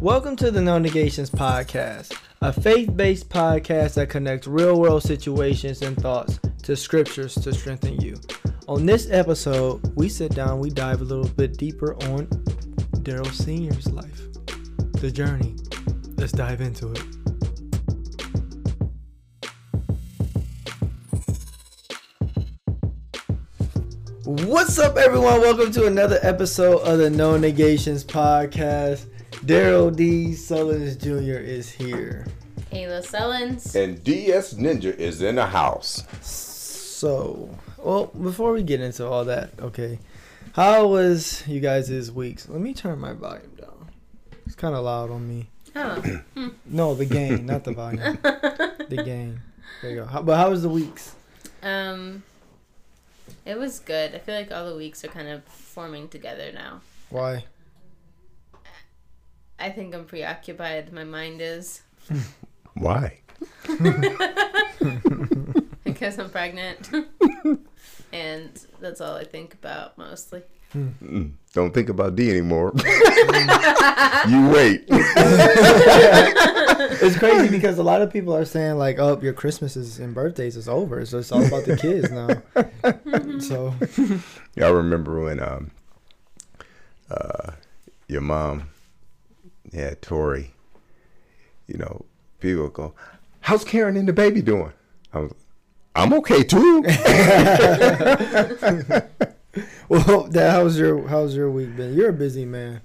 Welcome to the No Negations Podcast, a faith based podcast that connects real world situations and thoughts to scriptures to strengthen you. On this episode, we sit down, we dive a little bit deeper on Darrell Sr.'s life, the journey. Let's dive into it. What's up, everyone? Welcome to another episode of the No Negations Podcast. Darrell D. Sullins Jr. is here. Ayla Sullins. And DS Ninja is in the house. So, well, before we get into all that, okay, how was you guys' weeks? Let me turn my volume down. It's kind of loud on me. Oh. No, the game, not the volume. The game. There you go. How, but how was the weeks? um, it was good. I feel like all the weeks are kind of forming together now. Why? I think I'm preoccupied. My mind is Why? because I'm pregnant, and that's all I think about mostly. Don't think about D anymore. you wait. It's crazy because a lot of people are saying like, "Oh, your Christmases and birthdays is over, so it's all about the kids now." so, I remember when um, uh, your mom had Tori. You know, people go, "How's Karen and the baby doing?" I was, "I'm okay too." well, Dad, how's your how's your week been? You're a busy man.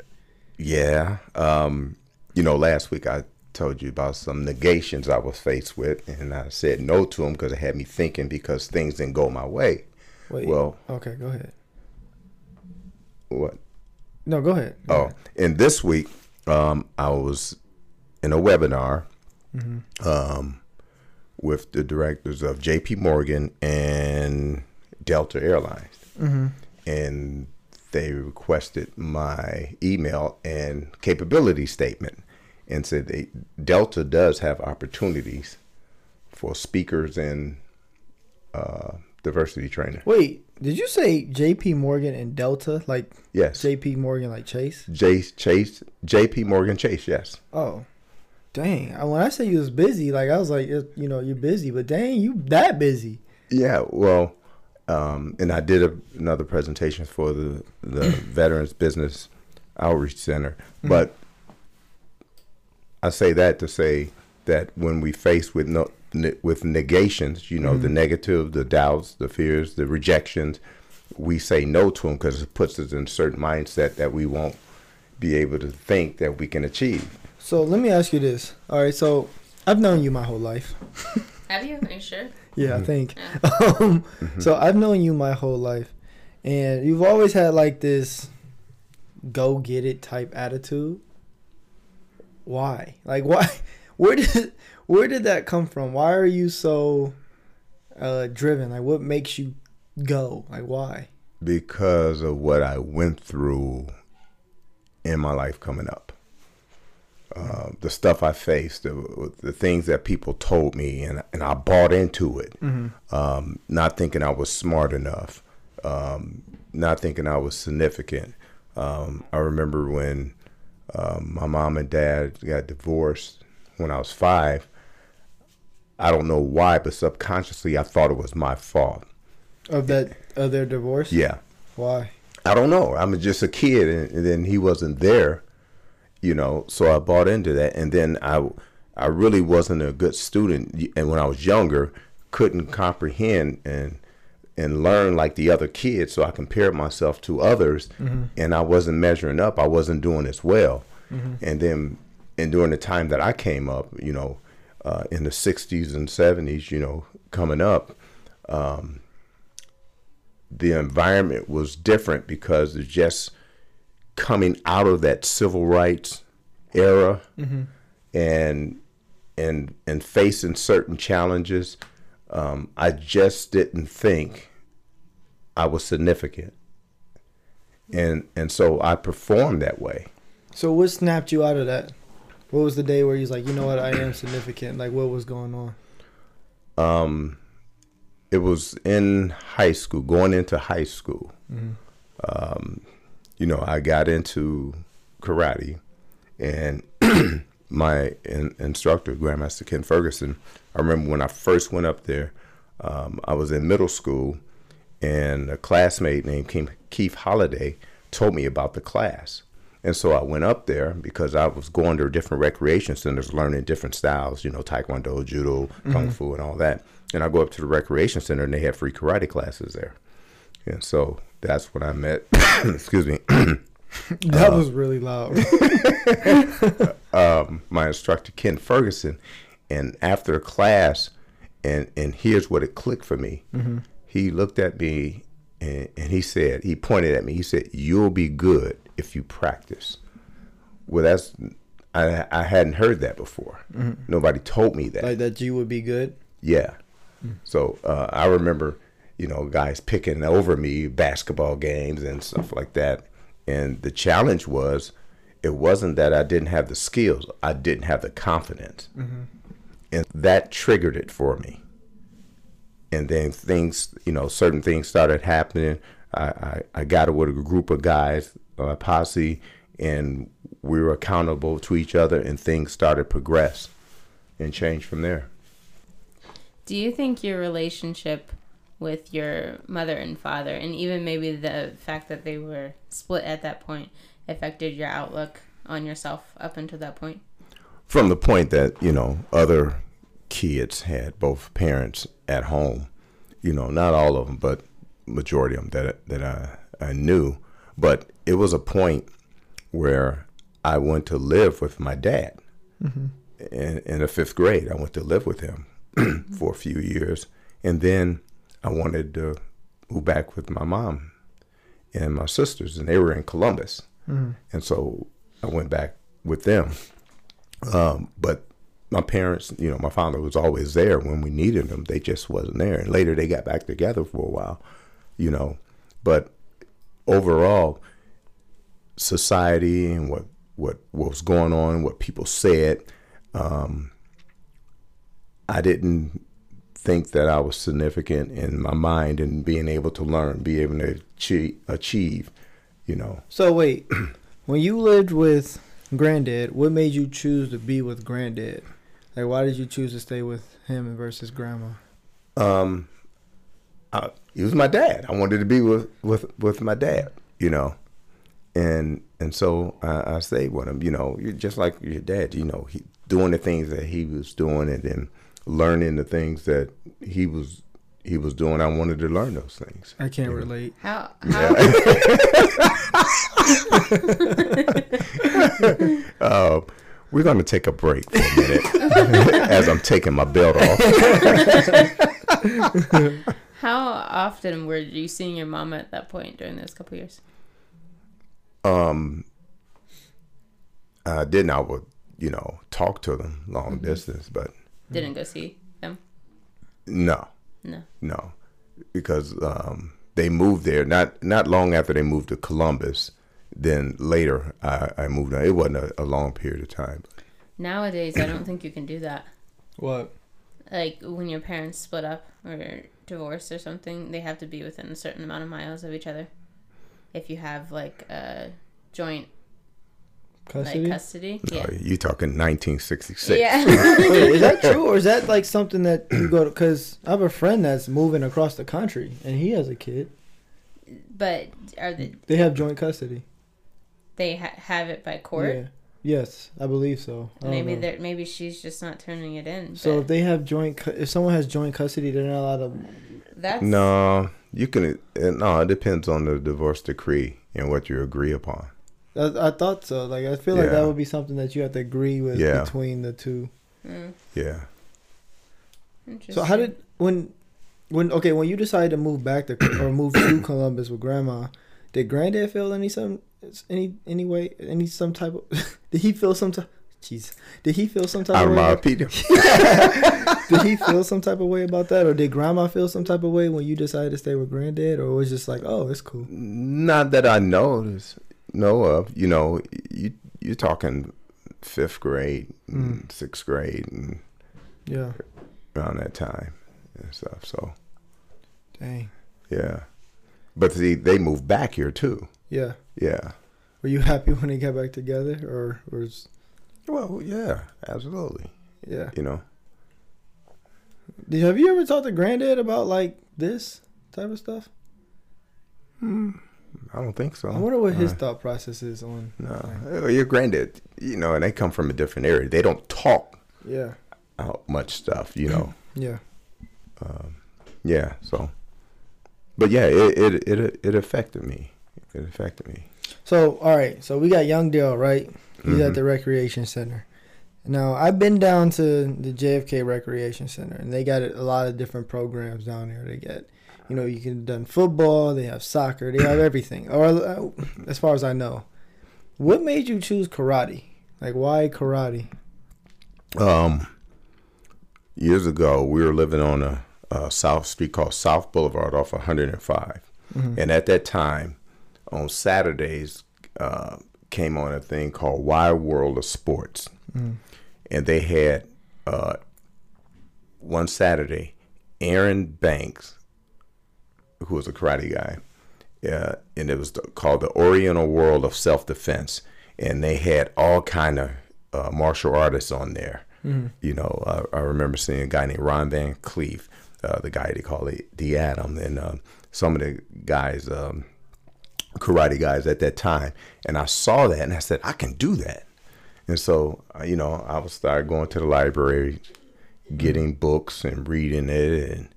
Yeah. Um, you know, last week I told you about some negations I was faced with, and I said no to them because it had me thinking because things didn't go my way. Wait. Well, okay, go ahead. what? No, go ahead. Go Oh, ahead. and this week um, I was in a webinar um, with the directors of J.P. Morgan and Delta Airlines, and they requested my email and capability statement, and said they, Delta does have opportunities for speakers and uh, diversity training. Wait, did you say J.P. Morgan and Delta, like Yes, J.P. Morgan, like Chase? J- Chase, J.P. Morgan Chase. Yes. Oh, dang! When I say you was busy, like I was like, you know, you're busy, but dang, you that busy? Yeah, well, um, and I did a, another presentation for the the Veterans Business Outreach Center, but I say that to say that when we face with no with negations, you know, the mm. negative, the doubts, the fears, the rejections, we say no to them because it puts us in a certain mindset that we won't be able to think that we can achieve. So let me ask you this. All right, so I've known you my whole life. Have you? Are you sure? Yeah, I mm-hmm. think. Um, mm-hmm. So I've known you my whole life, and you've always had like this go get it type attitude. Why? Like why? Where did where did that come from? Why are you so uh, driven? Like what makes you go? Like why? because of what I went through in my life coming up. Uh, the stuff I faced, the, the things that people told me, and, and I bought into it, um, not thinking I was smart enough, um, not thinking I was significant. Um, I remember when um, my mom and dad got divorced when I was five. I don't know why, but subconsciously I thought it was my fault. Of that of their divorce? Yeah. Why? I don't know. I'm just a kid, and, and then he wasn't there, you know. So I bought into that, and then I, I really wasn't a good student, and when I was younger, couldn't comprehend and and learn like the other kids. So I compared myself to others, mm-hmm. and I wasn't measuring up. I wasn't doing as well. Mm-hmm. And then, and during the time that I came up, you know, uh, in the '60s and '70s, you know, coming up the environment was different because it's just coming out of that civil rights era and and and facing certain challenges um, i just didn't think i was significant. And and so i performed that way. So what snapped you out of that? What was the day where he's like, you know what, I am significant? Like what was going on? um, it was in high school, going into high school. Um, you know, I got into karate, and my in, instructor, Grandmaster Ken Ferguson, I remember when I first went up there, um, I was in middle school, and a classmate named Keith Holiday told me about the class. And so I went up there because I was going to different recreation centers, learning different styles, you know, taekwondo, judo, kung mm-hmm. fu, and all that. And I go up to the recreation center, and they have free karate classes there. And so that's when I met. excuse me. that uh, was really loud. um, my instructor Ken Ferguson, and after class, and and here's what it clicked for me. Mm-hmm. He looked at me and, and he said, he pointed at me. He said, "You'll be good if you practice." Well, that's I I hadn't heard that before. Mm-hmm. Nobody told me that. Like that you would be good. Yeah. Mm-hmm. So uh, I remember, you know, guys picking over me basketball games and stuff like that. And the challenge was, it wasn't that I didn't have the skills; I didn't have the confidence, mm-hmm. and that triggered it for me and then things, you know, certain things started happening. I, I, I got with a group of guys, a posse, and we were accountable to each other, and things started progress and change from there. Do you think your relationship with your mother and father, and even maybe the fact that they were split at that point, affected your outlook on yourself up until that point? From the point that you know other kids had both parents at home. You know, not all of them, but majority of them that that I I knew. But it was a point where I went to live with my dad. Mm-hmm. In, in the fifth grade, I went to live with him for a few years, and then I wanted to move back with my mom and my sisters, and they were in Columbus, mm-hmm. and so I went back with them. Um, but my parents, you know, my father was always there when we needed him. They just wasn't there. And later they got back together for a while, you know. But overall, society and what what, what was going on, what people said, um, I didn't think that I was significant in my mind and being able to learn, be able to achieve, achieve you know. So wait, when you lived with granddad, what made you choose to be with granddad? Like, why did you choose to stay with him versus grandma? Um, I, he was my dad. I wanted to be with with with my dad, you know, and and so I, I stayed with him. You know, you're just like your dad. You know, he doing the things that he was doing, and then learning the things that he was he was doing. I wanted to learn those things. I can't relate. How? how? Yeah. uh, We're going to take a break for a minute as I'm taking my belt off. How often were you seeing your mom at that point during those couple years? Um, I didn't. I would, you know, talk to them long mm-hmm. distance, but didn't go see them. No, no, no, because um, they moved there not not long after they moved to Columbus then later I, I moved on. It wasn't a, a, long period of time. Nowadays, I don't think you can do that. What? Like when your parents split up or divorced or something, they have to be within a certain amount of miles of each other. If you have like a joint custody, like custody, oh, yeah. you talking 1966? Yeah. Wait, is that true, or is that like something that you go to? Because I have a friend that's moving across the country, and he has a kid. But are they? They have joint custody they ha- have it by court. Yeah. Yes, I believe so. I maybe they maybe she's just not turning it in. So if they have joint, if someone has joint custody, they're not allowed to. That's no. You can no. It depends on the divorce decree and what you agree upon. I, I thought so. Like I feel like yeah. that would be something that you have to agree with yeah. between the two. Mm. Yeah. So how did when when okay when you decided to move back to or move to Columbus with grandma, did granddad feel any some any any way any some type of did he feel some type jeez. Did he feel some type I of way did he feel some type of way about that or did grandma feel some type of way when you decided to stay with granddad or was just like oh it's cool? Not that i know know of you know you you're talking fifth grade mm. sixth grade and yeah. around that time and stuff so. Dang. Yeah. But see they moved back here too. Yeah. Yeah. Were you happy when they got back together, or was? Well, yeah, absolutely. Yeah. You know, Did, have you ever talked to Granddad about like this type of stuff? I don't think so. I wonder what his Uh, thought process is on. no, Uh, your granddad, you know, and they come from a different area. They don't talk Yeah. out much stuff, you know. Yeah. yeah, so, but yeah, it it it, it affected me. It affected me. So all right, so we got Young Dale, right? He's at Mhm. the recreation center. Now I've been down to the JFK Recreation Center, and they got a lot of different programs down there. They get, you know, you can done football, they have soccer, they have everything. Or uh, as far as I know, what made you choose karate? Like why karate? Um, years ago, we were living on a, a South Street called South Boulevard off 105, and at that time, on Saturdays, uh, came on a thing called Wide World of Sports, and they had uh, one Saturday, Aaron Banks, who was a karate guy, uh, and it was the, called the Oriental World of Self Defense, and they had all kind of uh, martial artists on there. You know, uh, I remember seeing a guy named Ron Van Clief, uh, the guy they call it the Atom, and um, some of the guys, um, karate guys at that time, and I saw that and I said, I can do that. And so, uh, you know, I was started going to the library, getting books and reading it and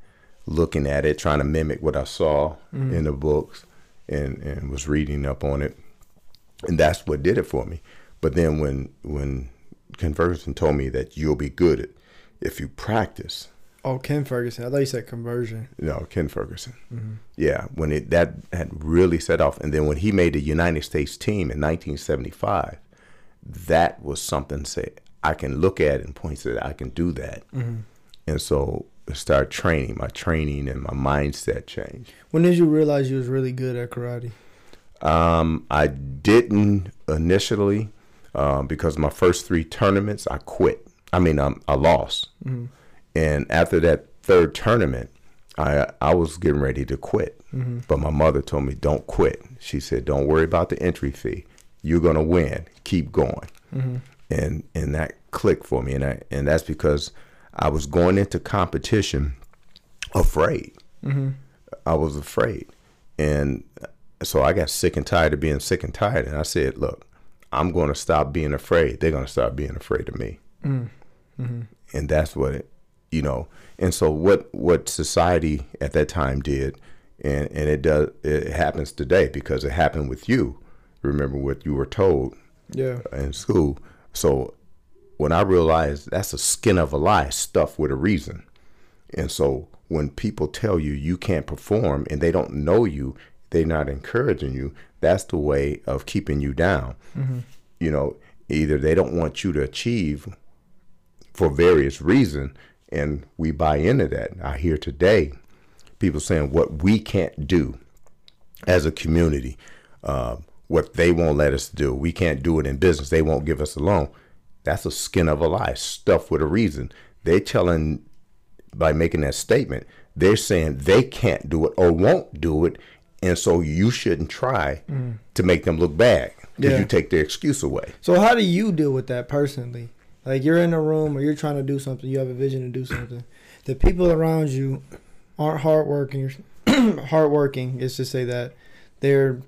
looking at it, trying to mimic what I saw in the books, and and was reading up on it, and that's what did it for me. But then when when Ferguson told me that you'll be good at if you practice, Oh, Ken Ferguson. I thought you said conversion. no, Ken Ferguson. Yeah, when it that had really set off, and then when he made the United States team in 1975, that was something. Say I can look at and point to that I can do that, and so I started training. My training and my mindset changed. When did you realize you was really good at karate? Um, I didn't initially um, because my first three tournaments I quit. I mean, um, I lost, and after that third tournament, I I was getting ready to quit. Mm-hmm. But my mother told me, "Don't quit." She said, "Don't worry about the entry fee. You're gonna win. Keep going." Mm-hmm. And and that clicked for me, and I, and that's because I was going into competition afraid. Mm-hmm. I was afraid. And so I got sick and tired of being sick and tired. And I said, look, I'm going to stop being afraid. They're going to stop being afraid of me. And that's what it, you know. And so what what society at that time did, and, and it does it happens today because it happened with you. Remember what you were told Yeah. in school. So when I realized that's a skin of a lie stuffed with a reason. And so when people tell you you can't perform and they don't know you, they're not encouraging you, that's the way of keeping you down. Mm-hmm. You know, either they don't want you to achieve for various reasons and we buy into that. I hear today people saying what we can't do as a community, uh, what they won't let us do. We can't do it in business. They won't give us a loan. That's a skin of a lie, stuff with a reason. They're telling by making that statement, they're saying they can't do it or won't do it, and so you shouldn't try to make them look bad because Yeah. you take their excuse away. So how do you deal with that personally? Like you're in a room or you're trying to do something, you have a vision to do something. The people around you aren't hardworking. hardworking is to say that they're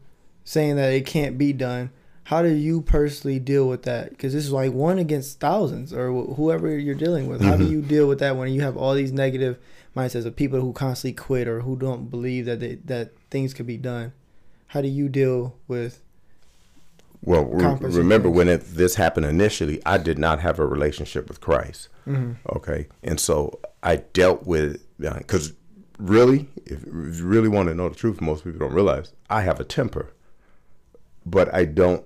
saying that it can't be done. How do you personally deal with that? Because this is like one against thousands or wh- whoever you're dealing with. How do mm-hmm. you deal with that when you have all these negative mindsets of people who constantly quit or who don't believe that they, that things could be done? How do you deal with? Well, re- remember when it, this happened initially, I did not have a relationship with Christ. Mhm. Okay, and so I dealt with because really, if you really want to know the truth, most people don't realize I have a temper, but I don't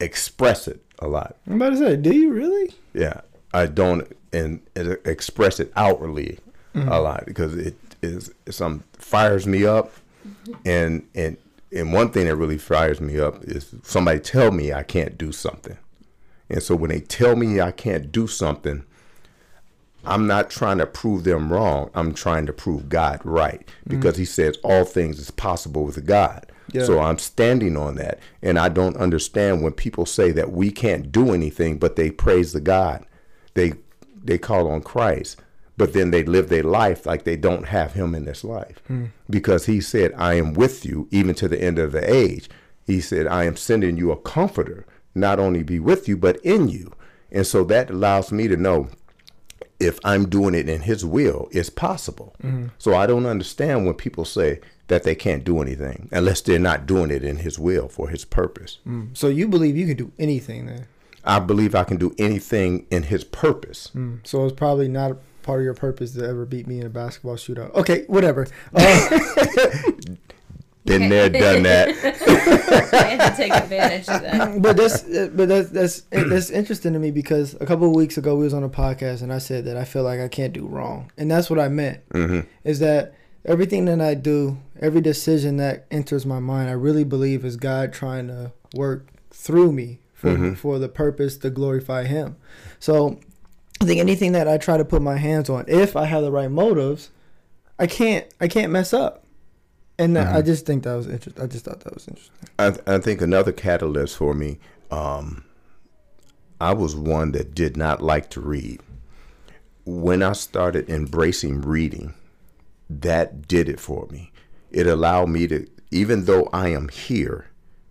express it a lot. I'm about to say, do you really? Yeah, I don't and, and express it outwardly a lot because it is some fires me up, and and and one thing that really fires me up is somebody tell me I can't do something, and so when they tell me I can't do something, I'm not trying to prove them wrong. I'm trying to prove God right because He says all things is possible with God. Yeah. So I'm standing on that, and I don't understand when people say that we can't do anything, but they praise the God, they they call on Christ, but then they live their life like they don't have Him in this life, hmm. because He said, "I am with you even to the end of the age." He said, "I am sending you a comforter, not only be with you, but in you," and so that allows me to know if I'm doing it in His will, it's possible. Hmm. So I don't understand when people say that they can't do anything unless they're not doing it in His will for His purpose. Hmm. So you believe you can do anything then? I believe I can do anything in His purpose. So it's probably not part of your purpose to ever beat me in a basketball shootout. Okay, whatever. Uh, Been there, done that. I had to take advantage of that. but that's but that's that's that's interesting to me because a couple of weeks ago we was on a podcast and I said that I feel like I can't do wrong, and that's what I meant. hmm Is that everything that I do, every decision that enters my mind, I really believe is God trying to work through me for Mhm. for the purpose to glorify Him. So I think anything that I try to put my hands on, if I have the right motives, I can't I can't mess up. And that- I just think that was interesting. I just thought that was interesting. I, I think another catalyst for me, um, I was one that did not like to read. When I started embracing reading, that did it for me. It allowed me to, even though I am here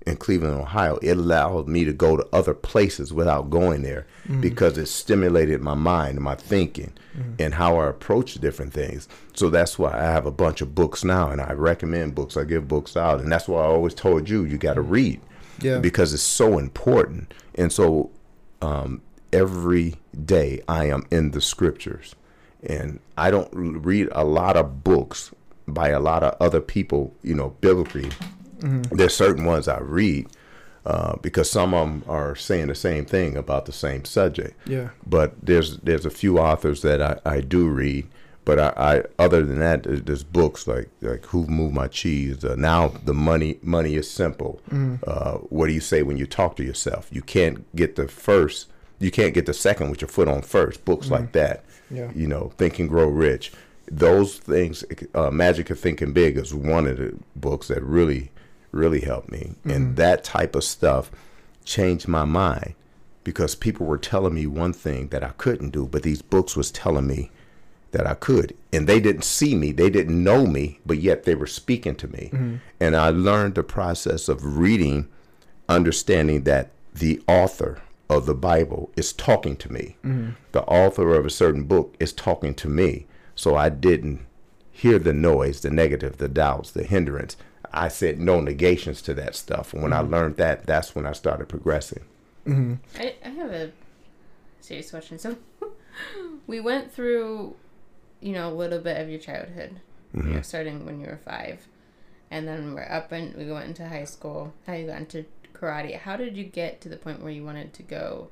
in Cleveland, Ohio, it allowed me to go to other places without going there because it stimulated my mind and my thinking and how I approach different things. So that's why I have a bunch of books now and I recommend books. I give books out. And that's why I always told you, you got to read Yeah. because it's so important. And so um, every day I am in the scriptures. And I don't read a lot of books by a lot of other people, you know, biblically. There's certain ones I read uh, because some of them are saying the same thing about the same subject. Yeah. But there's there's a few authors that I, I do read. But I, I other than that, there's, books like like Who Moved My Cheese. Uh, now the money money is simple. Uh, what do you say when you talk to yourself? You can't get the first. You can't get the second with your foot on first. Books like that. Yeah. You know, Think and Grow Rich. Those things. Uh, Magic of Thinking Big is one of the books that really really helped me. And mm-hmm. that type of stuff changed my mind because people were telling me one thing that I couldn't do, but these books was telling me that I could. And they didn't see me, they didn't know me, but yet they were speaking to me. Mm-hmm. And I learned the process of reading, understanding that the author of the Bible is talking to me. Mm-hmm. The author of a certain book is talking to me. So I didn't hear the noise, the negative, the doubts, the hindrance. I said no negations to that stuff. And when I learned that, that's when I started progressing. I, I have a serious question. So we went through, you know, a little bit of your childhood, you know, starting when you were five, and then we're up and we went into high school. How you got into karate? How did you get to the point where you wanted to go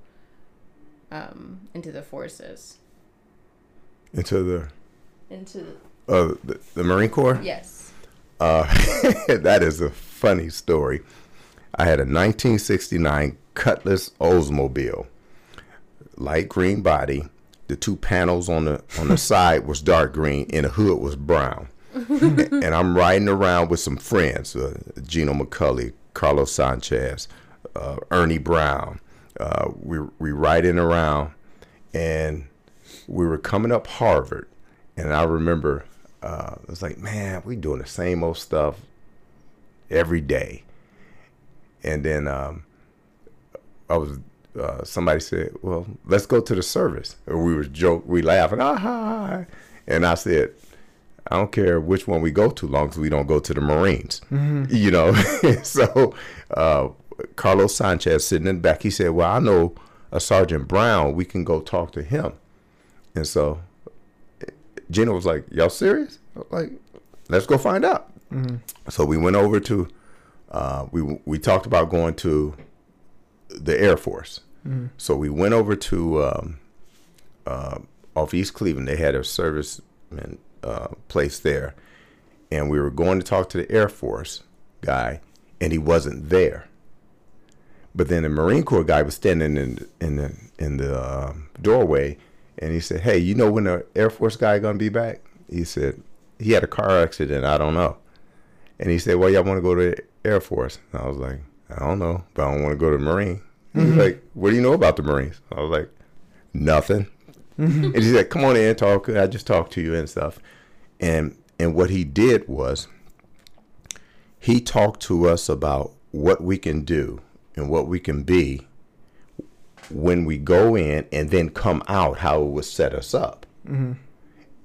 um, into the forces? Into the Into uh, the, the Marine Corps. yes. Uh, that is a funny story. I had a 1969 Cutlass Oldsmobile, light green body. The two panels on the on the side was dark green, and the hood was brown. and I'm riding around with some friends: uh, Gino McCulley, Carlos Sanchez, uh, Ernie Brown. Uh, we we riding around, and we were coming up Harvard, and I remember uh, it was like, man, we doing the same old stuff every day. And then um, I was uh, somebody said, well, let's go to the service. And we was joke, we laughing, ah, ha, and I said, I don't care which one we go to, long as we don't go to the Marines, you know. so uh, Carlos Sanchez sitting in the back, he said, well, I know a Sergeant Brown, we can go talk to him. And so Gina was like, "Y'all serious? Like, let's go find out." So we went over to, uh, we we talked about going to the Air Force. So we went over to um, uh, off East Cleveland. They had a serviceman uh, place there, and we were going to talk to the Air Force guy, and he wasn't there. But then the Marine Corps guy was standing in in the in the um doorway, and he said, "Hey, you know when the Air Force guy gonna be back?" He said, "He had a car accident. I don't know." And he said, "Well, y'all want to go to the Air Force?" And I was like, "I don't know, but I don't want to go to the Marine." He was mm-hmm. like, "What do you know about the Marines?" I was like, "Nothing." Mm-hmm. And he said, "Come on in, talk. I just talked to you and stuff." And and what he did was he talked to us about what we can do and what we can be when we go in and then come out, how it would set us up. Mm-hmm.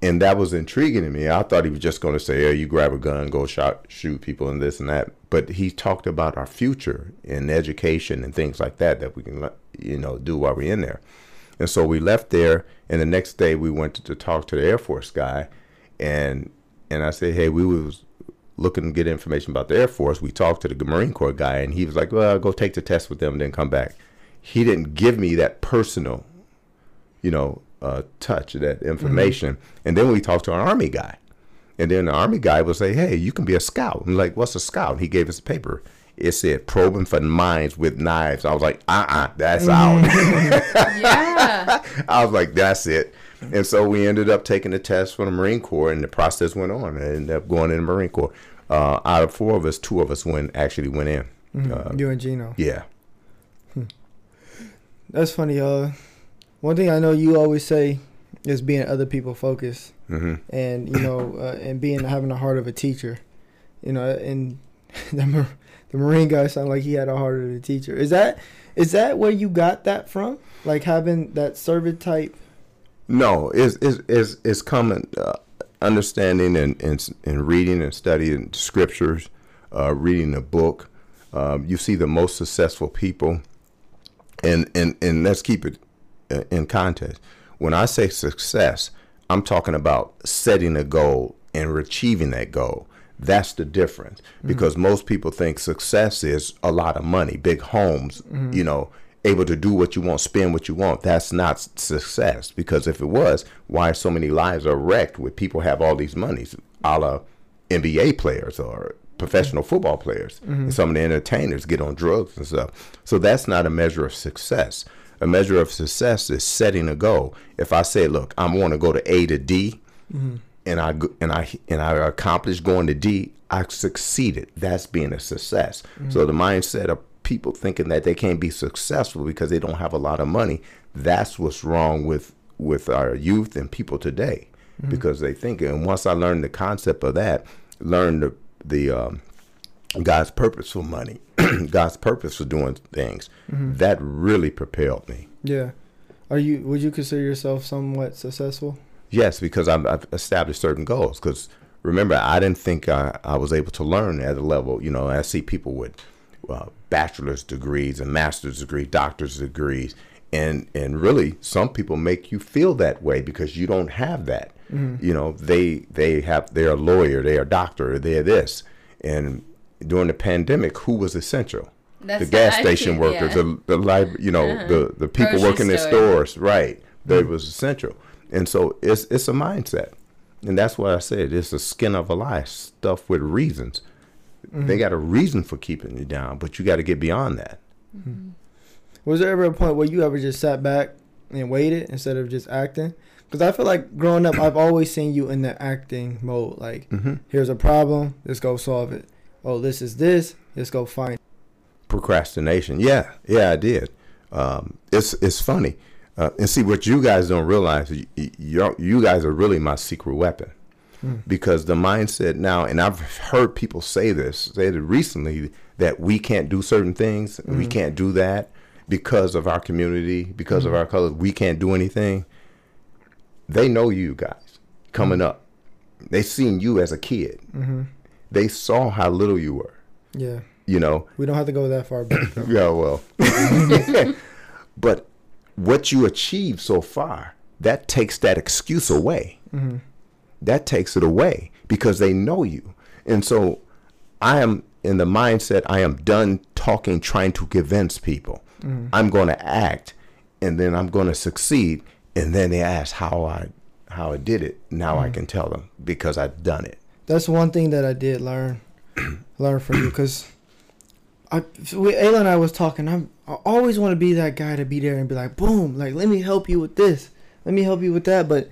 And that was intriguing to me. I thought he was just going to say, "Yeah, you grab a gun, go shot, shoot people, and this and that." But he talked about our future in education and things like that that we can, you know, do while we're in there. And so we left there, and the next day we went to, to talk to the Air Force guy, and and I said, "Hey, we was looking to get information about the Air Force." We talked to the Marine Corps guy, and he was like, "Well, go take the test with them, and then come back." He didn't give me that personal, you know, uh, touch that information. And then we talked to an Army guy, and then the Army guy would say, "Hey, you can be a scout." I'm like, "What's a scout?" He gave us a paper. It said probing for mines with knives. I was like, uh uh that's out. Yeah. I was like, that's it. And so we ended up taking the test for the Marine Corps, and the process went on. I ended up going in the Marine Corps. Uh, out of four of us, two of us went actually went in. Uh, you and Gino. yeah. That's funny. Uh, one thing I know you always say is being other people focused, hmm and you know, uh, and being having the heart of a teacher. You know, and the the Marine guy sounded like he had a heart of a teacher. Is that is that where you got that from? Like having that servant type. No, it's it's it's, it's common uh, understanding and, and and reading and studying scriptures, uh, reading a book. Um, you see the most successful people, and and and let's keep it uh, in context. When I say success, I'm talking about setting a goal and achieving that goal. That's the difference because most people think success is a lot of money, big homes, you know, able to do what you want, spend what you want. That's not success because if it was, why so many lives are wrecked with people have all these monies, a la NBA players or professional football players. And some of the entertainers get on drugs and stuff. So that's not a measure of success. A measure of success is setting a goal. If I say, look, I want to go to A to D, mm-hmm. and I and I and I accomplished going to D, I succeeded. That's being a success. Mm-hmm. So the mindset of people thinking that they can't be successful because they don't have a lot of money, that's what's wrong with with our youth and people today. Because they think and once I learned the concept of that, learned the the um, God's purpose for money, God's purpose for doing things, that really propelled me. Yeah. Are you? Would you consider yourself somewhat successful? Yes, because I've, I've established certain goals. Because remember, I didn't think I, I was able to learn at a level. You know, I see people with uh, bachelor's degrees and master's degrees, doctor's degrees, and and really, some people make you feel that way because you don't have that. Mm-hmm. You know, they they have they're a lawyer, they are a doctor, they're this, and during the pandemic, who was essential? That's the gas station feel- workers, yeah. the the lib- you know, Uh-huh. the the people Grocery working in store. stores, right? That mm-hmm. was essential, and so it's it's a mindset, and that's what I said. It's the skin of a lie, stuff with reasons. They mm-hmm. got a reason for keeping you down, but you got to get beyond that. Was there ever a point where you ever just sat back and waited instead of just acting? Because I feel like growing up, I've always seen you in the acting mode. Like, Mm-hmm. here's a problem, let's go solve it. Oh, this is this, let's go find. it. procrastination. Yeah, yeah, I did. Um, it's it's funny, uh, and see what you guys don't realize. You, you you guys are really my secret weapon, because the mindset now, and I've heard people say this, say it recently that we can't do certain things, we can't do that because of our community, because of mm-hmm. our color. We can't do anything. They know you guys coming up. They seen you as a kid. Mm-hmm. They saw how little you were. Yeah, You know, we don't have to go that far back. Yeah, well. but what you achieved so far, that takes that excuse away. Mm-hmm. That takes it away because they know you. And so I am in the mindset I am done talking, trying to convince people. I'm going to act and then I'm going to succeed. And then they ask how I how I did it. Now I can tell them because I've done it. That's one thing that I did learn, learn from you. Because I, with Ayla and I was talking. I'm, I always want to be that guy to be there and be like, boom, like let me help you with this. let me help you with that. But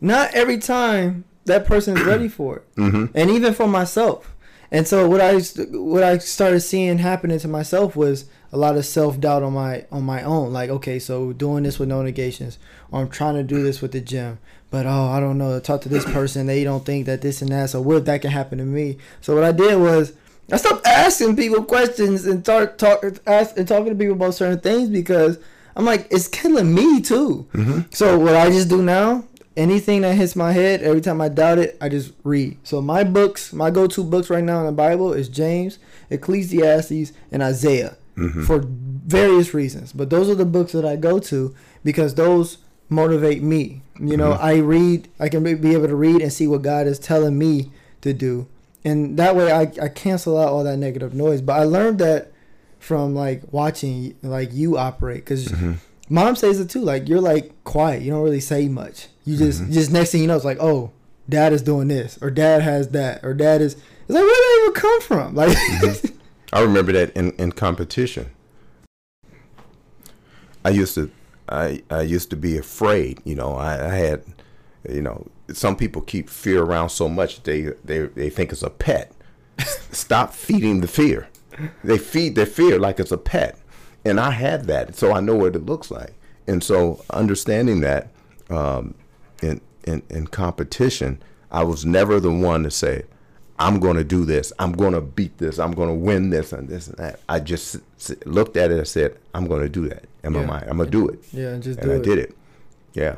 not every time that person is ready for it, hmm and even for myself. And so what I what I started seeing happening to myself was a lot of self doubt on my on my own. Like, okay, so doing this with no negations, or I'm trying to do this with the gym, but oh, I don't know. Talk to this person, they don't think that this and that. So what if that can happen to me? So what I did was I stopped asking people questions and start talk ask, and talking to people about certain things because I'm like, it's killing me too. hmm So what I just do now, anything that hits my head, every time I doubt it, I just read. So my books, my go-to books right now in the Bible is James, Ecclesiastes, and Isaiah hmm for various reasons. But those are the books that I go to because those motivate me. You know, Mhm. I read, I can be able to read and see what God is telling me to do. And that way I, I cancel out all that negative noise. But I learned that from like watching like you operate because hmm mom says it too. Like you're like quiet. You don't really say much. You just Mhm. just next thing you know, it's like, oh, dad is doing this, or dad has that, or dad is. It's like where did that even come from? Like, Mhm. I remember that in, in competition. I used to I, I used to be afraid, you know. I, I had you know, some people keep fear around so much they they, they think it's a pet. Stop feeding the fear. They feed their fear like it's a pet. And I had that, so I know what it looks like. And so understanding that um, in, in in competition, I was never the one to say, I'm going to do this. I'm going to beat this. I'm going to win this and this and that. I just looked at it and said, I'm going to do that in my Yeah. mind. I'm going to do it. yeah, just And I it. did it. Yeah.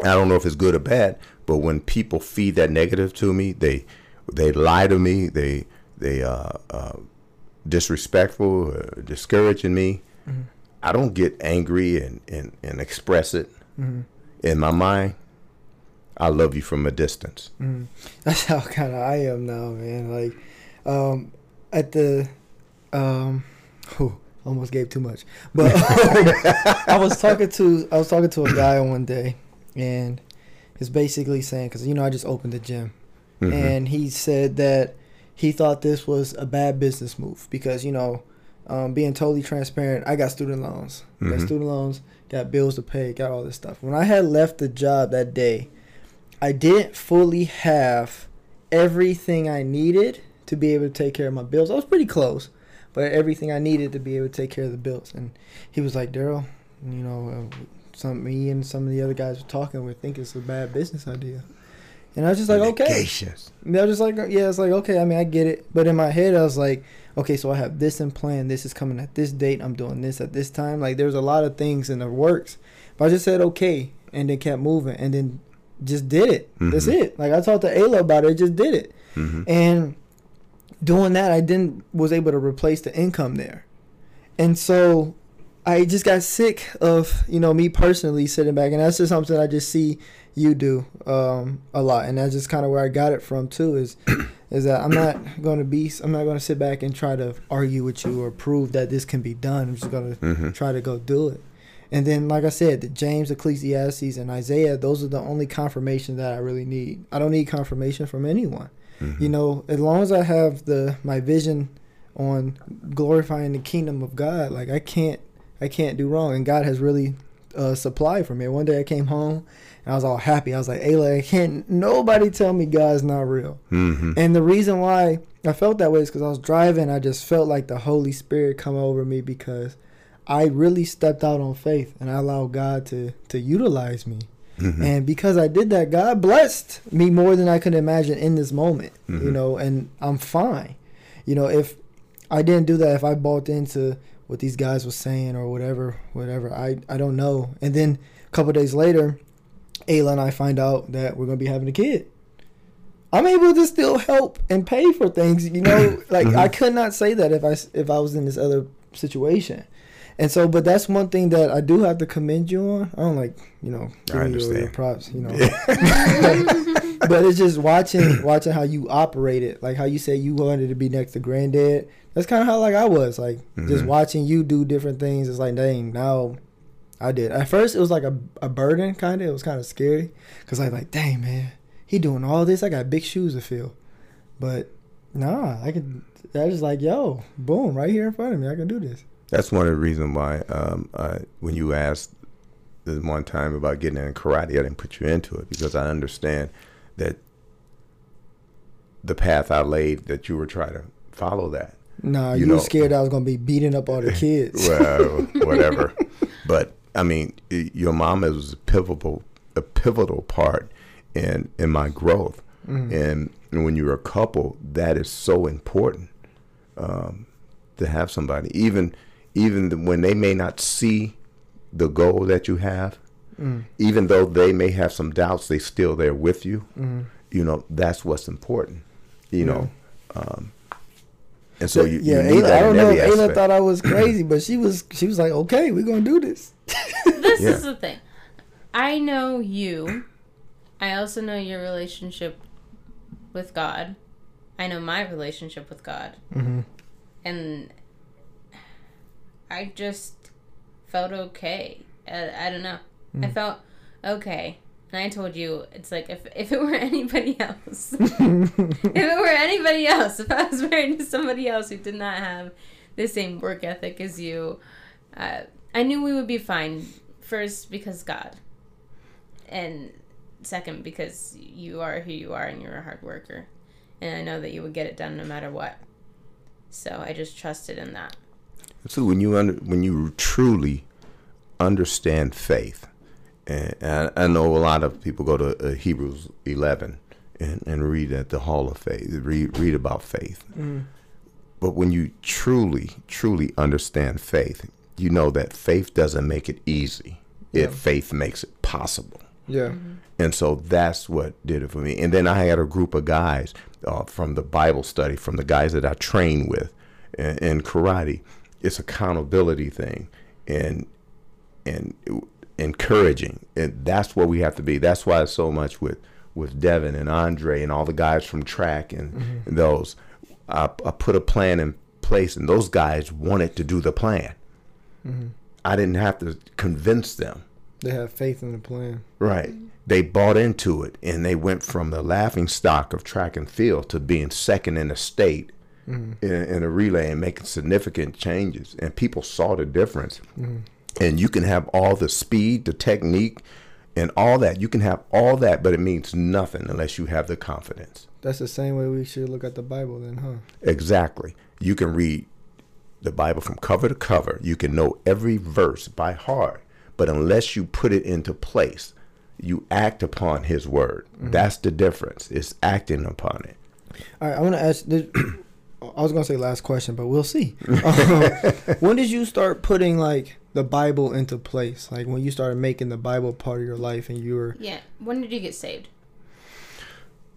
I don't know if it's good or bad, but when people feed that negative to me, they they lie to me, they they uh, uh, disrespectful, uh, discouraging me. Mhm. I don't get angry and, and, and express it hmm in my mind. I love you from a distance. hmm That's how kind of I am now, man. Like, um, at the, um, whew, almost gave too much, but I was talking to I was talking to a guy one day, and he's basically saying because you know I just opened the gym, Mhm. and he said that he thought this was a bad business move because you know, um, being totally transparent, I got student loans, got Mhm. student loans, got bills to pay, got all this stuff. When I had left the job that day, I didn't fully have everything I needed to be able to take care of my bills. I was pretty close, but everything I needed to be able to take care of the bills. And he was like, Darrell, you know, uh, some me and some of the other guys were talking. We think it's a bad business idea. And I was just like, okay. And I was just like, yeah, it's like, okay, I mean, I get it. But in my head, I was like, okay, so I have this in plan. This is coming at this date. I'm doing this at this time. Like, there's a lot of things in the works. But I just said, okay, and then kept moving and then just did it. That's Mhm. it. Like, I talked to Ayla about it, just did it. hmm And doing that, I didn't, was able to replace the income there. And so I just got sick of, you know, me personally sitting back. And that's just something I just see you do um, a lot. And that's just kind of where I got it from, too, is is that I'm not going to be, I'm not going to sit back and try to argue with you or prove that this can be done. I'm just going to hmm try to go do it. And then, like I said, the James, Ecclesiastes, and Isaiah, those are the only confirmation that I really need. I don't need confirmation from anyone. Mm-hmm. You know, as long as I have the my vision on glorifying the kingdom of God, like I can't I can't do wrong. And God has really uh, supplied for me. One day I came home and I was all happy. I was like, Ayla, I can't nobody tell me God's not real. hmm And the reason why I felt that way is because I was driving. I just felt like the Holy Spirit come over me because I really stepped out on faith and I allowed God to to utilize me. hmm And because I did that, God blessed me more than I could imagine in this moment. You Mhm. know, and I'm fine. You know, if I didn't do that, if I bought into what these guys were saying or whatever, whatever, I I don't know. And then a couple days later, Ayla and I find out that we're gonna be having a kid. I'm able to still help and pay for things. You know, like Mhm. I could not say that if I if I was in this other situation. And so, but that's one thing that I do have to commend you on. I don't like, you know, giving you your props, you know. but it's just watching watching how you operate it, like how you say you wanted to be next to granddad. That's kind of how like I was, like just Mhm. watching you do different things. It's like, dang, now I did. At first, it was like a, a burden, kind of. It was kind of scary because I like, dang man, he doing all this. I got big shoes to fill, but nah, I could. I was like, yo, boom, right here in front of me, I can do this. That's one of the reasons why um, I, when you asked this one time about getting in karate. I didn't put you into it because I understand that the path I laid that you were trying to follow that. Nah, You you, know- were scared I was gonna be beating up all the kids. well, whatever. But I mean, your mom was a pivotal, a pivotal part in in my growth. And when you're a couple, that is so important um, to have somebody, even even when they may not see the goal that you have, even though they may have some doubts, they still there with you. You know, that's what's important. You know. Um, and so you, yeah, you need Ayla, that I don't in know every if Ayla thought I was crazy, but she was she was like, okay, we're gonna do this. this Yeah. is the thing. I know you. I also know your relationship with God. I know my relationship with God. Mm-hmm. And I just felt okay. I, I don't know. I felt okay. And I told you, it's like if, if it were anybody else, if it were anybody else, if I was married to somebody else who did not have the same work ethic as you, uh, I knew we would be fine. First, because God, and second, because you are who you are and you're a hard worker, and I know that you would get it done no matter what. So I just trusted in that. So when you under, when you truly understand faith, and I, I know a lot of people go to uh, Hebrews eleven and, and read at the Hall of Faith, read read about faith. But when you truly truly understand faith, you know that faith doesn't make it easy. It faith makes it possible. Yeah. And so that's what did it for me. And then I had a group of guys uh, from the Bible study, from the guys that I trained with in, in karate. It's accountability thing and and encouraging. And that's what we have to be. That's why so much with with Devin and Andre and all the guys from track and, and those. I, I put a plan in place, and those guys wanted to do the plan. Mm-hmm. I didn't have to convince them. They have faith in the plan. Right. They bought into it and they went from the laughing stock of track and field to being second in the state in, in a relay and making significant changes. And people saw the difference. And you can have all the speed, the technique, and all that. You can have all that, but it means nothing unless you have the confidence. That's the same way we should look at the Bible, then, huh? Exactly. You can read the Bible from cover to cover. You can know every verse by heart. But unless you put it into place, you act upon his word. Mm-hmm. That's the difference. It's acting upon it. All right, I want to ask. This, I was gonna say last question, but we'll see. Um, when did you start putting like the Bible into place? Like when you started making the Bible part of your life, and you were Yeah. When did you get saved?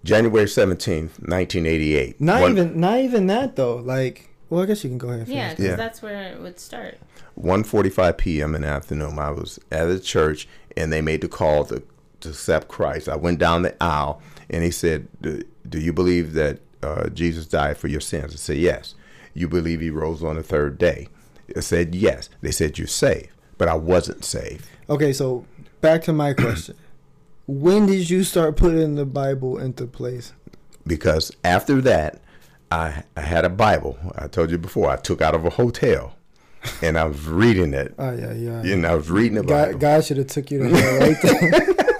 January 17th, 1988. not One- even not even that though. Like, well, I guess you can go ahead. And Yeah, because Yeah. that's where it would start. 1:45 p.m. in the afternoon. I was at a church and they made the call to, to accept Christ. I went down the aisle and he said, "Do, do you believe that uh, Jesus died for your sins?" I said, "Yes." You believe he rose on the third day? I said, "Yes." They said, "You're saved," but I wasn't saved. Okay, so back to my question. when did you start putting the Bible into place? because after that, I, I had a Bible. I told you before. I took out of a hotel, and I was reading it. Oh yeah, yeah. And I was reading the Bible. God, God should have took you to hell right there.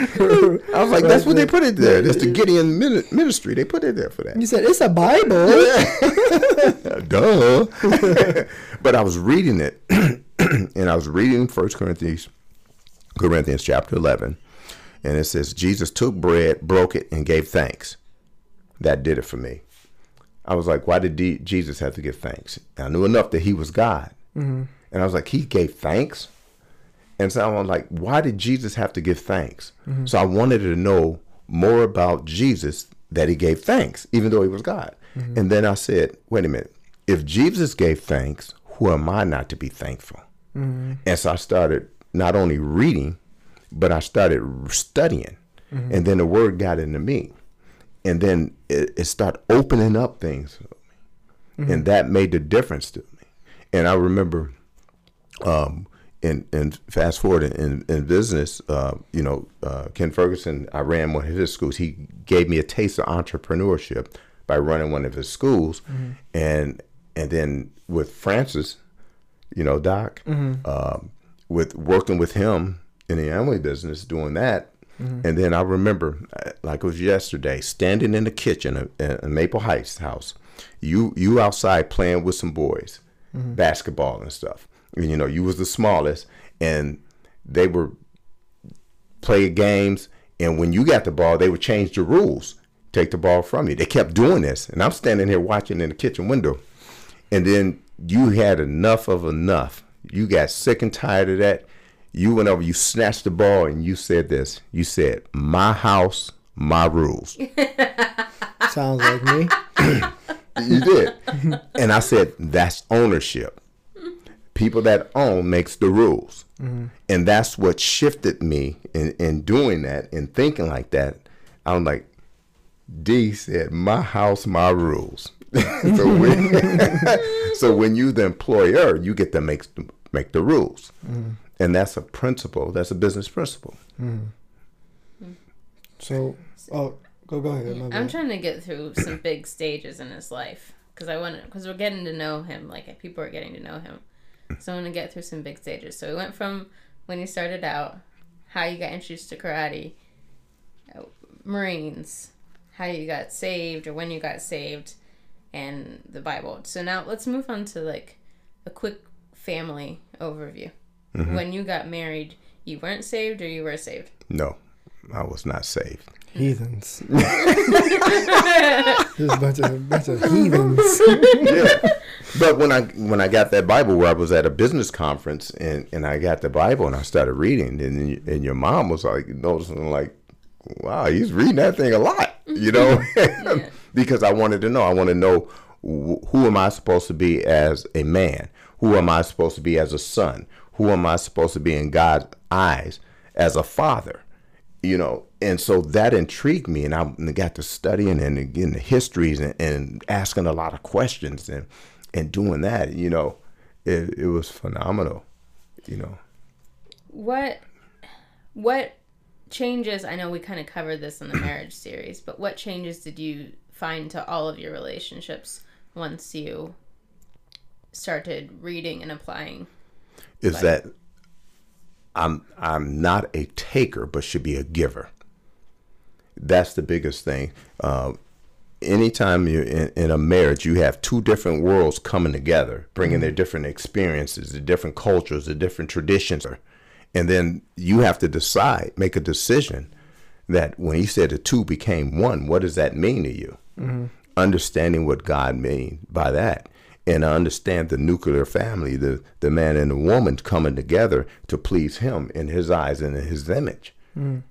I was like, that's what they put it there. That's the Gideon ministry. They put it there for that. You said it's a Bible. Duh. but I was reading it, and I was reading First Corinthians, Corinthians chapter eleven, and it says Jesus took bread, broke it, and gave thanks. That did it for me. I was like, why did D- Jesus have to give thanks? I knew enough that he was God, mm-hmm. and I was like, he gave thanks. And so I'm like, why did Jesus have to give thanks? So I wanted to know more about Jesus that he gave thanks, even though he was God. And then I said, wait a minute. If Jesus gave thanks, who am I not to be thankful? And so I started not only reading, but I started studying. And then the word got into me. And then it, it started opening up things. And that made the difference to me. And I remember um, and and fast forward in, in, in business, uh, you know, uh, Ken Ferguson, I ran one of his schools. He gave me a taste of entrepreneurship by running one of his schools, and and then with Francis, you know, Doc, um, with working with him in the Amway business, doing that. And then I remember, uh, like it was yesterday, standing in the kitchen at, at Maple Heights house. You you outside playing with some boys, basketball and stuff. And, you know, you was the smallest, and they were playing games, and when you got the ball, they would change the rules, take the ball from you. They kept doing this, and I'm standing here watching in the kitchen window, and then you had enough of enough. You got sick and tired of that. You went over, you snatched the ball, and you said this. You said, "My house, my rules." Sounds like me. you did, and I said, "That's ownership." People that own makes the rules. Mm-hmm. And that's what shifted me in, in doing that and thinking like that. I'm like, D said, my house, my rules. so, when, so when you the employer, you get to make make the rules, mm-hmm. and that's a principle. That's a business principle. Mm-hmm. So, oh, go go ahead. my I'm trying to get through some big stages in his life because I want because we're getting to know him. Like people are getting to know him, so I'm gonna get through some big stages. So we went from when you started out, how you got introduced to karate, Marines, how you got saved or when you got saved, and the Bible. So now let's move on to like a quick family overview. Mm-hmm. When you got married, you weren't saved or you were saved. No, I was not saved. Heathens. Just a bunch of bunch of heathens. yeah. But when I when I got that Bible, where I was at a business conference, and, and I got the Bible and I started reading, and and your mom was like noticing like, wow, he's reading that thing a lot, you know, because I wanted to know. I want to know wh- who am I supposed to be as a man? Who am I supposed to be as a son? Who am I supposed to be in God's eyes as a father? You know and so that intrigued me and i got to studying and again the histories and, and asking a lot of questions and and doing that you know it, it was phenomenal you know what what changes i know we kind of covered this in the marriage series but what changes did you find to all of your relationships once you started reading and applying is Right. that i'm i'm not a taker but should be a giver. That's the biggest thing. Uh, anytime you're in, in a marriage you have two different worlds coming together bringing their different experiences the different cultures the different traditions. And then you have to decide make a decision that when he said the two became one what does that mean to you? Understanding what god mean by that and I understand the nuclear family the the man and the woman coming together to please him in his eyes and in his image.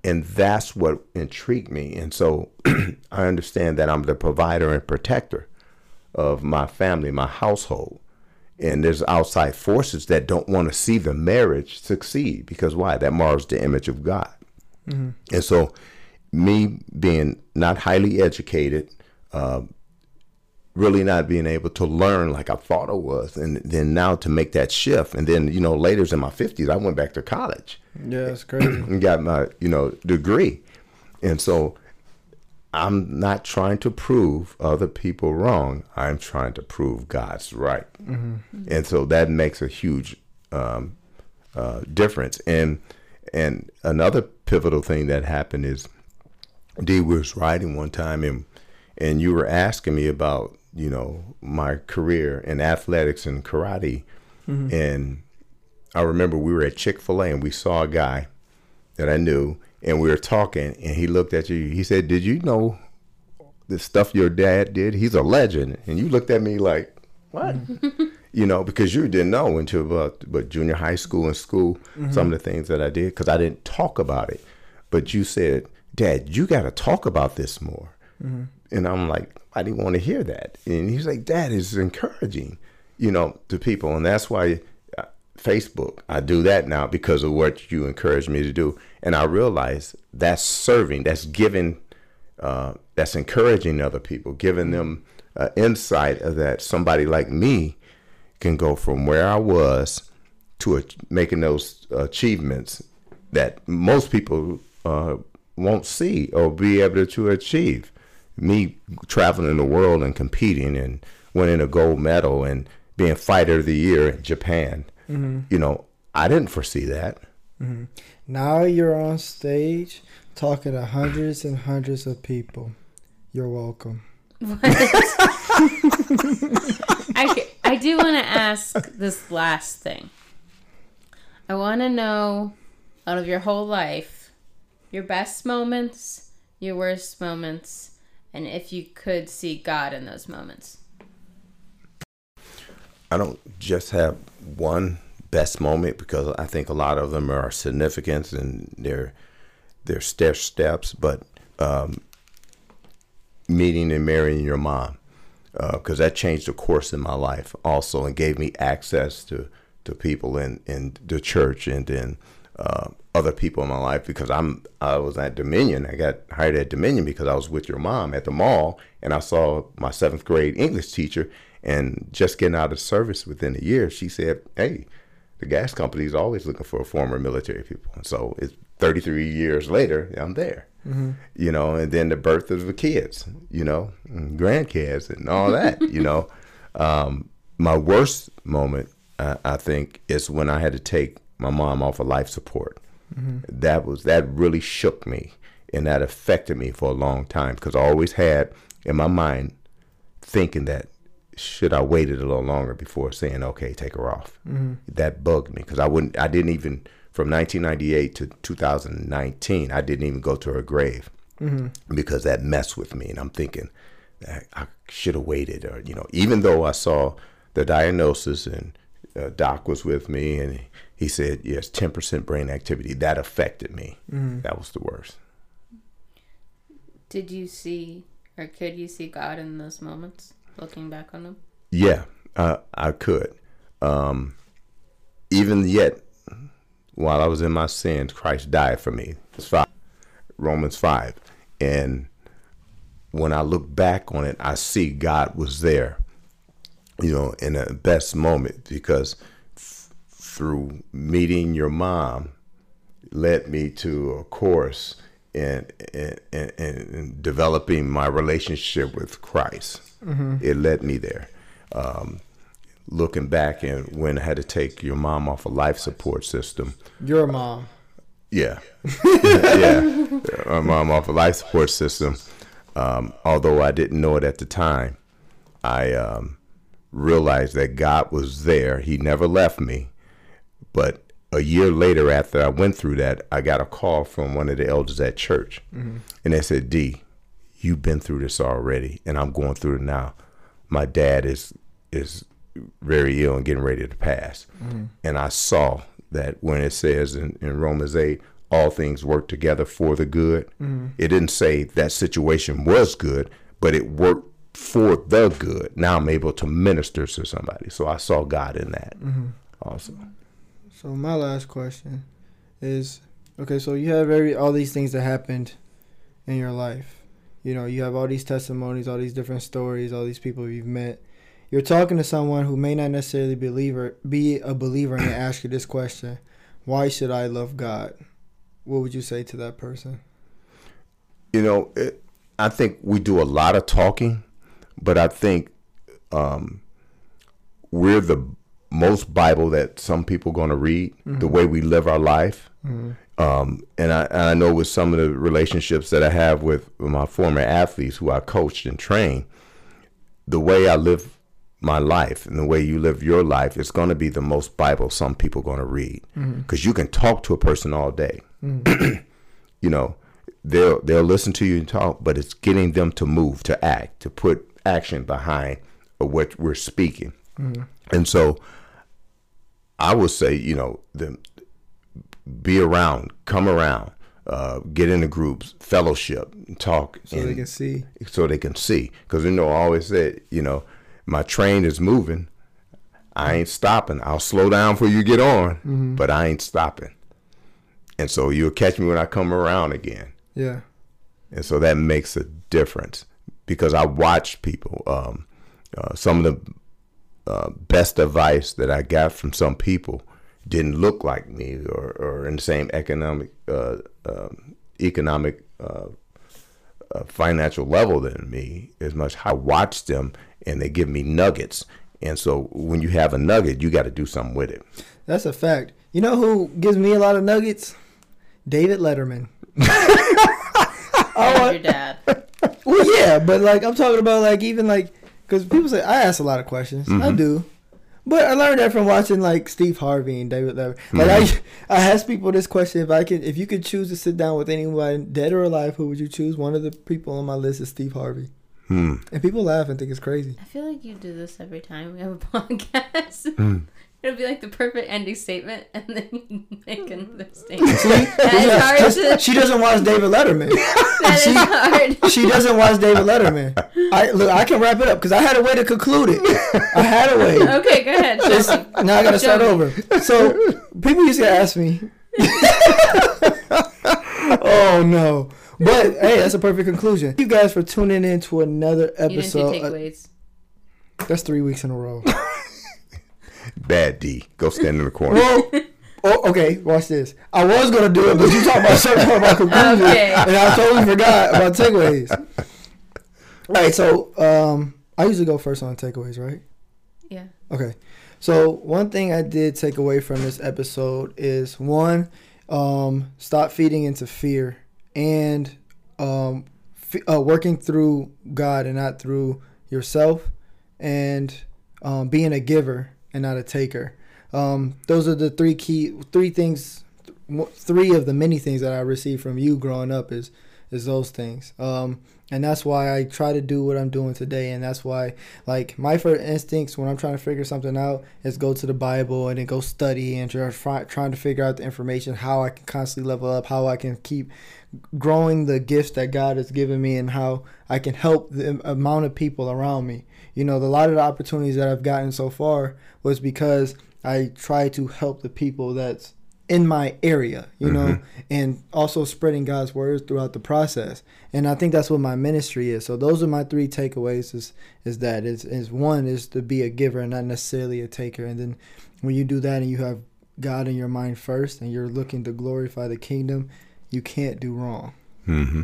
And that's what intrigued me. And so i understand that i'm the provider and protector of my family my household. And there's outside forces that don't want to see the marriage succeed because why? That mars the image of god. And so me being not highly educated uh, really not being able to learn like I thought I was, and then now to make that shift, and then you know later in my fifties I went back to college Yeah, it's crazy. and got my you know degree, and so I'm not trying to prove other people wrong. I'm trying to prove God's right, and so that makes a huge um, uh, difference. And and another pivotal thing that happened is D was writing one time and and you were asking me about you know my career in athletics and karate. Mm-hmm. And I remember we were at Chick-fil-A and we saw a guy that I knew and we were talking and he looked at you. He said did you know the stuff your dad did? He's a legend. And you looked at me like what? You know because you didn't know until about but junior high school and school mm-hmm. some of the things that I did because I didn't talk about it. But you said dad you got to talk about this more and I'm like, I didn't want to hear that. And he's like, Dad is encouraging, you know, to people. And that's why uh, Facebook, I do that now because of what you encouraged me to do. And I realize that's serving, that's giving, uh, that's encouraging other people, giving them uh, insight of that somebody like me can go from where I was to a, making those achievements that most people uh, won't see or be able to achieve. Me traveling the world and competing and winning a gold medal and being fighter of the year in Japan, you know, I didn't foresee that. Mm-hmm. Now you're on stage talking to hundreds and hundreds of people. You're welcome. I, I do want to ask this last thing. I want to know out of your whole life, your best moments, your worst moments, and if you could see God in those moments. I don't just have one best moment because I think a lot of them are significant and they're they're stair steps. But um, meeting and marrying your mom, because uh, that changed the course in my life also and gave me access to to people in in the church and then uh, other people in my life because I'm I was at Dominion. I got hired at Dominion because I was with your mom at the mall and I saw my seventh grade English teacher and just getting out of service within a year, she said, "Hey, the gas company is always looking for former military people." And so it's 33 years later, I'm there. Mm-hmm. You know, and then the birth of the kids, you know, and grandkids and all that. you know, um, my worst moment, uh, I think, is when I had to take my mom off of life support. Mm-hmm. That was that really shook me, and that affected me for a long time because I always had in my mind thinking that should I waited a little longer before saying okay, take her off. Mm-hmm. That bugged me because I wouldn't. I didn't even from 1998 to 2019. I didn't even go to her grave mm-hmm. because that messed with me, and I'm thinking I should have waited, or you know, even though I saw the diagnosis and uh, doc was with me and he said yes 10% brain activity. That affected me. Mm-hmm. that was the worst. Did you see or could you see god in those moments looking back on them? Yeah uh, i could. Um, even yet while i was in my sins christ died for me. It's five, romans 5 and when i look back on it i see god was there you know, in the best moment because f- through meeting your mom led me to a course in in, in, in developing my relationship with Christ. Mm-hmm. It led me there. Um, looking back and when I had to take your mom off a life support system. Your mom. Yeah. yeah. My mom off a life support system. Um, although I didn't know it at the time, I um, realized that God was there. He never left me. But a year later, after I went through that, I got a call from one of the elders at church. Mm-hmm. And they said, D, you've been through this already, and I'm going through it now. My dad is is very ill and getting ready to pass. Mm-hmm. And I saw that when it says in, in Romans 8, all things work together for the good, mm-hmm. it didn't say that situation was good, but it worked for the good. Now I'm able to minister to somebody. So I saw God in that mm-hmm. also. So my last question is okay, so you have every all these things that happened in your life. You know, you have all these testimonies, all these different stories, all these people you've met. You're talking to someone who may not necessarily believe or be a believer and they ask you this question, why should I love God? What would you say to that person? You know, it, I think we do a lot of talking but I think um, we're the most Bible that some people are going to read. Mm-hmm. The way we live our life, mm-hmm. um, and I, and I know with some of the relationships that I have with my former athletes who I coached and trained, the way I live my life and the way you live your life is going to be the most Bible some people are going to read because mm-hmm. you can talk to a person all day. Mm-hmm. you know, they'll they'll listen to you and talk, but it's getting them to move, to act, to put action behind what we're speaking. Mm-hmm. And so I would say, you know, the, be around, come around, uh, get into groups, fellowship, talk. So and, they can see. So they can see. Because, you know, I always said, you know, my train is moving. I ain't stopping. I'll slow down for you get on, mm-hmm. but I ain't stopping. And so you'll catch me when I come around again. Yeah. And so that makes a difference because I watched people. Um, uh, some of the uh, best advice that I got from some people didn't look like me or, or in the same economic uh, um, economic uh, uh, financial level than me as much. I watch them and they give me nuggets. And so when you have a nugget, you got to do something with it. That's a fact. You know who gives me a lot of nuggets? David Letterman. And your dad. Well, yeah, but like I'm talking about like even like because people say I ask a lot of questions. I Mhm. do, but I learned that from watching like Steve Harvey and David Letterman. Like Mhm. I, I asked people this question: if I could, if you could choose to sit down with anyone, dead or alive, who would you choose? One of the people on my list is Steve Harvey, Hmm. and people laugh and think it's crazy. I feel like you do this every time we have a podcast. Hmm. It'll be like the perfect ending statement, and then you make another statement. See, That is hard to. she doesn't watch David Letterman. That is she- hard. She doesn't watch David Letterman. I look. I can wrap it up because I had a way to conclude it. I had a way. Okay, go ahead. It's- Show me. now I gotta start over. So people used to ask me. oh no! But hey, that's a perfect conclusion. Thank you guys for tuning in to another You didn't do episode. Uh, takeaways. that's three weeks in a row. Bad D. Go stand in the corner. Well, oh, okay. Watch this. I was gonna do it, but you talked about something about conclusion, Okay. and I totally forgot about takeaways. All right, so um, I usually go first on takeaways, right? Yeah. Okay. So one thing I did take away from this episode is one, um, stop feeding into fear and um, f- uh, working through God and not through yourself, and um, being a giver and not a taker. Um, those are the three key three things, three of the many things that I received from you growing up is is those things. Um, and that's why I try to do what I'm doing today, and that's why like my first instincts when I'm trying to figure something out is go to the Bible and then go study and try, try- trying to figure out the information, how I can constantly level up, how I can keep growing the gifts that God has given me, and how I can help the amount of people around me. You know, the, a lot of the opportunities that I've gotten so far was because I try to help the people that's in my area, you know, and also spreading God's words throughout the process. And I think that's what my ministry is. So those are my three takeaways is is that is is one is to be a giver and not necessarily a taker. And then when you do that and you have God in your mind first and you're looking to glorify the kingdom, you can't do wrong. Mm-hmm.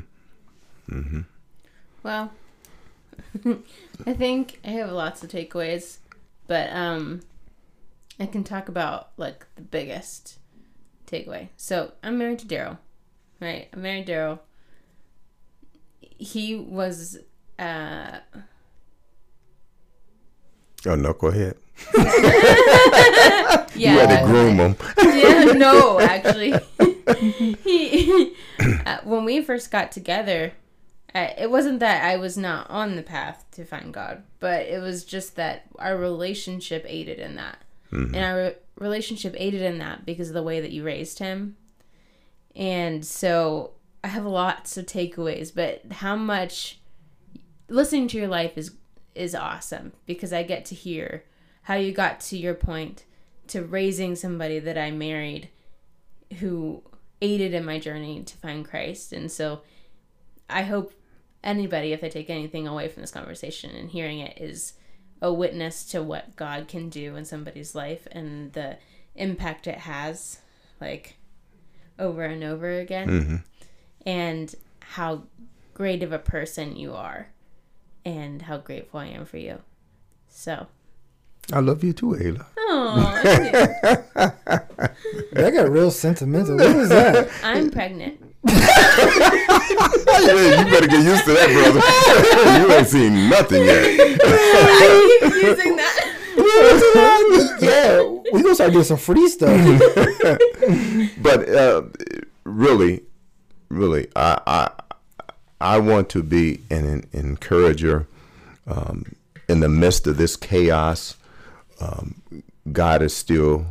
Mm-hmm. Well, I think I have lots of takeaways, but um, I can talk about like the biggest takeaway. So I'm married to Darrell, right? I'm married to Darrell. He was uh Oh no, go ahead. yeah you had to groom him. yeah, no, actually. he, uh, when we first got together, uh, it wasn't that I was not on the path to find God, but it was just that our relationship aided in that. And our re- relationship aided in that because of the way that you raised him. And so I have lots of takeaways, but how much listening to your life is is awesome because I get to hear how you got to your point to raising somebody that I married who aided in my journey to find Christ. And so I hope anybody, if they take anything away from this conversation and hearing it, is a witness to what God can do in somebody's life and the impact it has, like over and over again, Mm-hmm. and how great of a person you are, and how grateful I am for you. So, I love you too, Ayla. oh, That got real sentimental. What was that? I'm pregnant. Yeah, you better get used to that, brother. you ain't seen nothing yet. I keep using that. yeah, we gonna start doing some free stuff. but uh, really, really, I, I I want to be an, an encourager um, in the midst of this chaos. Um, God is still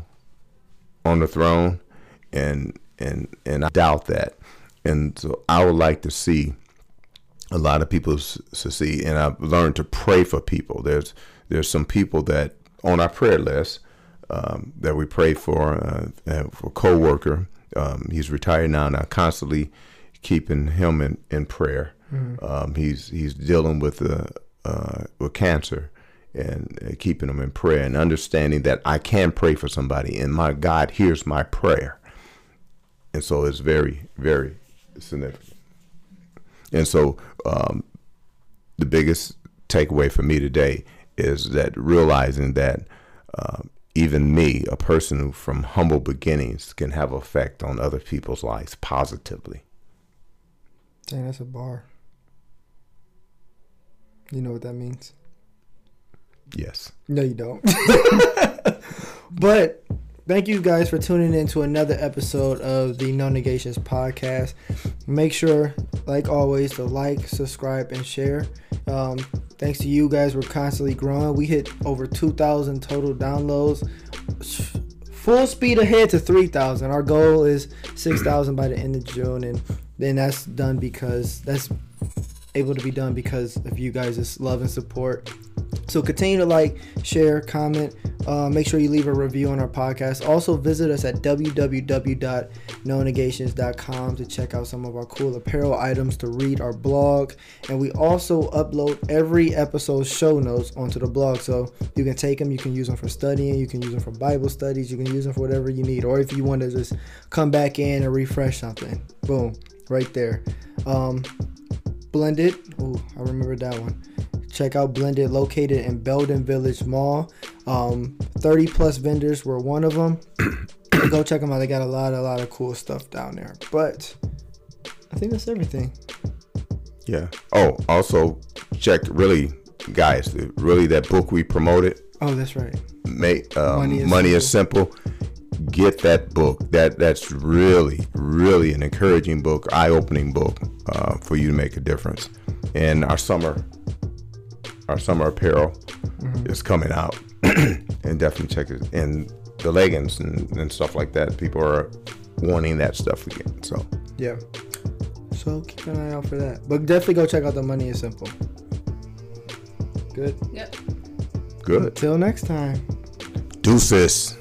on the throne, and and and I doubt that. And so I would like to see a lot of people succeed, and I've learned to pray for people. There's there's some people that on our prayer list um, that we pray for. Uh, uh, for coworker, um, he's retired now, and I'm constantly keeping him in, in prayer. Um, he's he's dealing with uh, uh, with cancer, and uh, keeping him in prayer, and understanding that I can pray for somebody, and my God hears my prayer, and so it's very very significant. And so, um, the biggest takeaway for me today is that realizing that um, even me, a person from humble beginnings, can have effect on other people's lives positively. Dang, that's a bar. You know what that means? Yes. No, you don't. but thank you guys for tuning in to another episode of the No Negations podcast. Make sure, like always, to like, subscribe, and share. Um, thanks to you guys, we're constantly growing. We hit over 2,000 total downloads. Full speed ahead to 3,000. Our goal is 6,000 by the end of June, and then that's done because that's able to be done because of you guys' love and support. So continue to like, share, comment. Uh, make sure you leave a review on our podcast. Also visit us at www.nonegations.com to check out some of our cool apparel items, to read our blog, and we also upload every episode's show notes onto the blog. So you can take them, you can use them for studying, you can use them for Bible studies, you can use them for whatever you need, or if you want to just come back in and refresh something, boom, right there. Um, Blended, Oh, I remember that one. Check out Blended, located in Belden Village Mall. Um, 30 plus vendors were one of them. Go check them out. They got a lot, a lot of cool stuff down there. But I think that's everything. Yeah. Oh, also check really, guys. Really, that book we promoted. Oh, that's right. Make um, money, is, money simple. is simple. Get that book. That that's really, really an encouraging book, eye-opening book uh, for you to make a difference. And our summer our summer apparel mm-hmm. is coming out, and definitely check it. And the leggings and, and stuff like that. People are wanting that stuff again. So yeah. So keep an eye out for that. But definitely go check out the Money is Simple. Good. Yep. Good. Until next time. Deuces.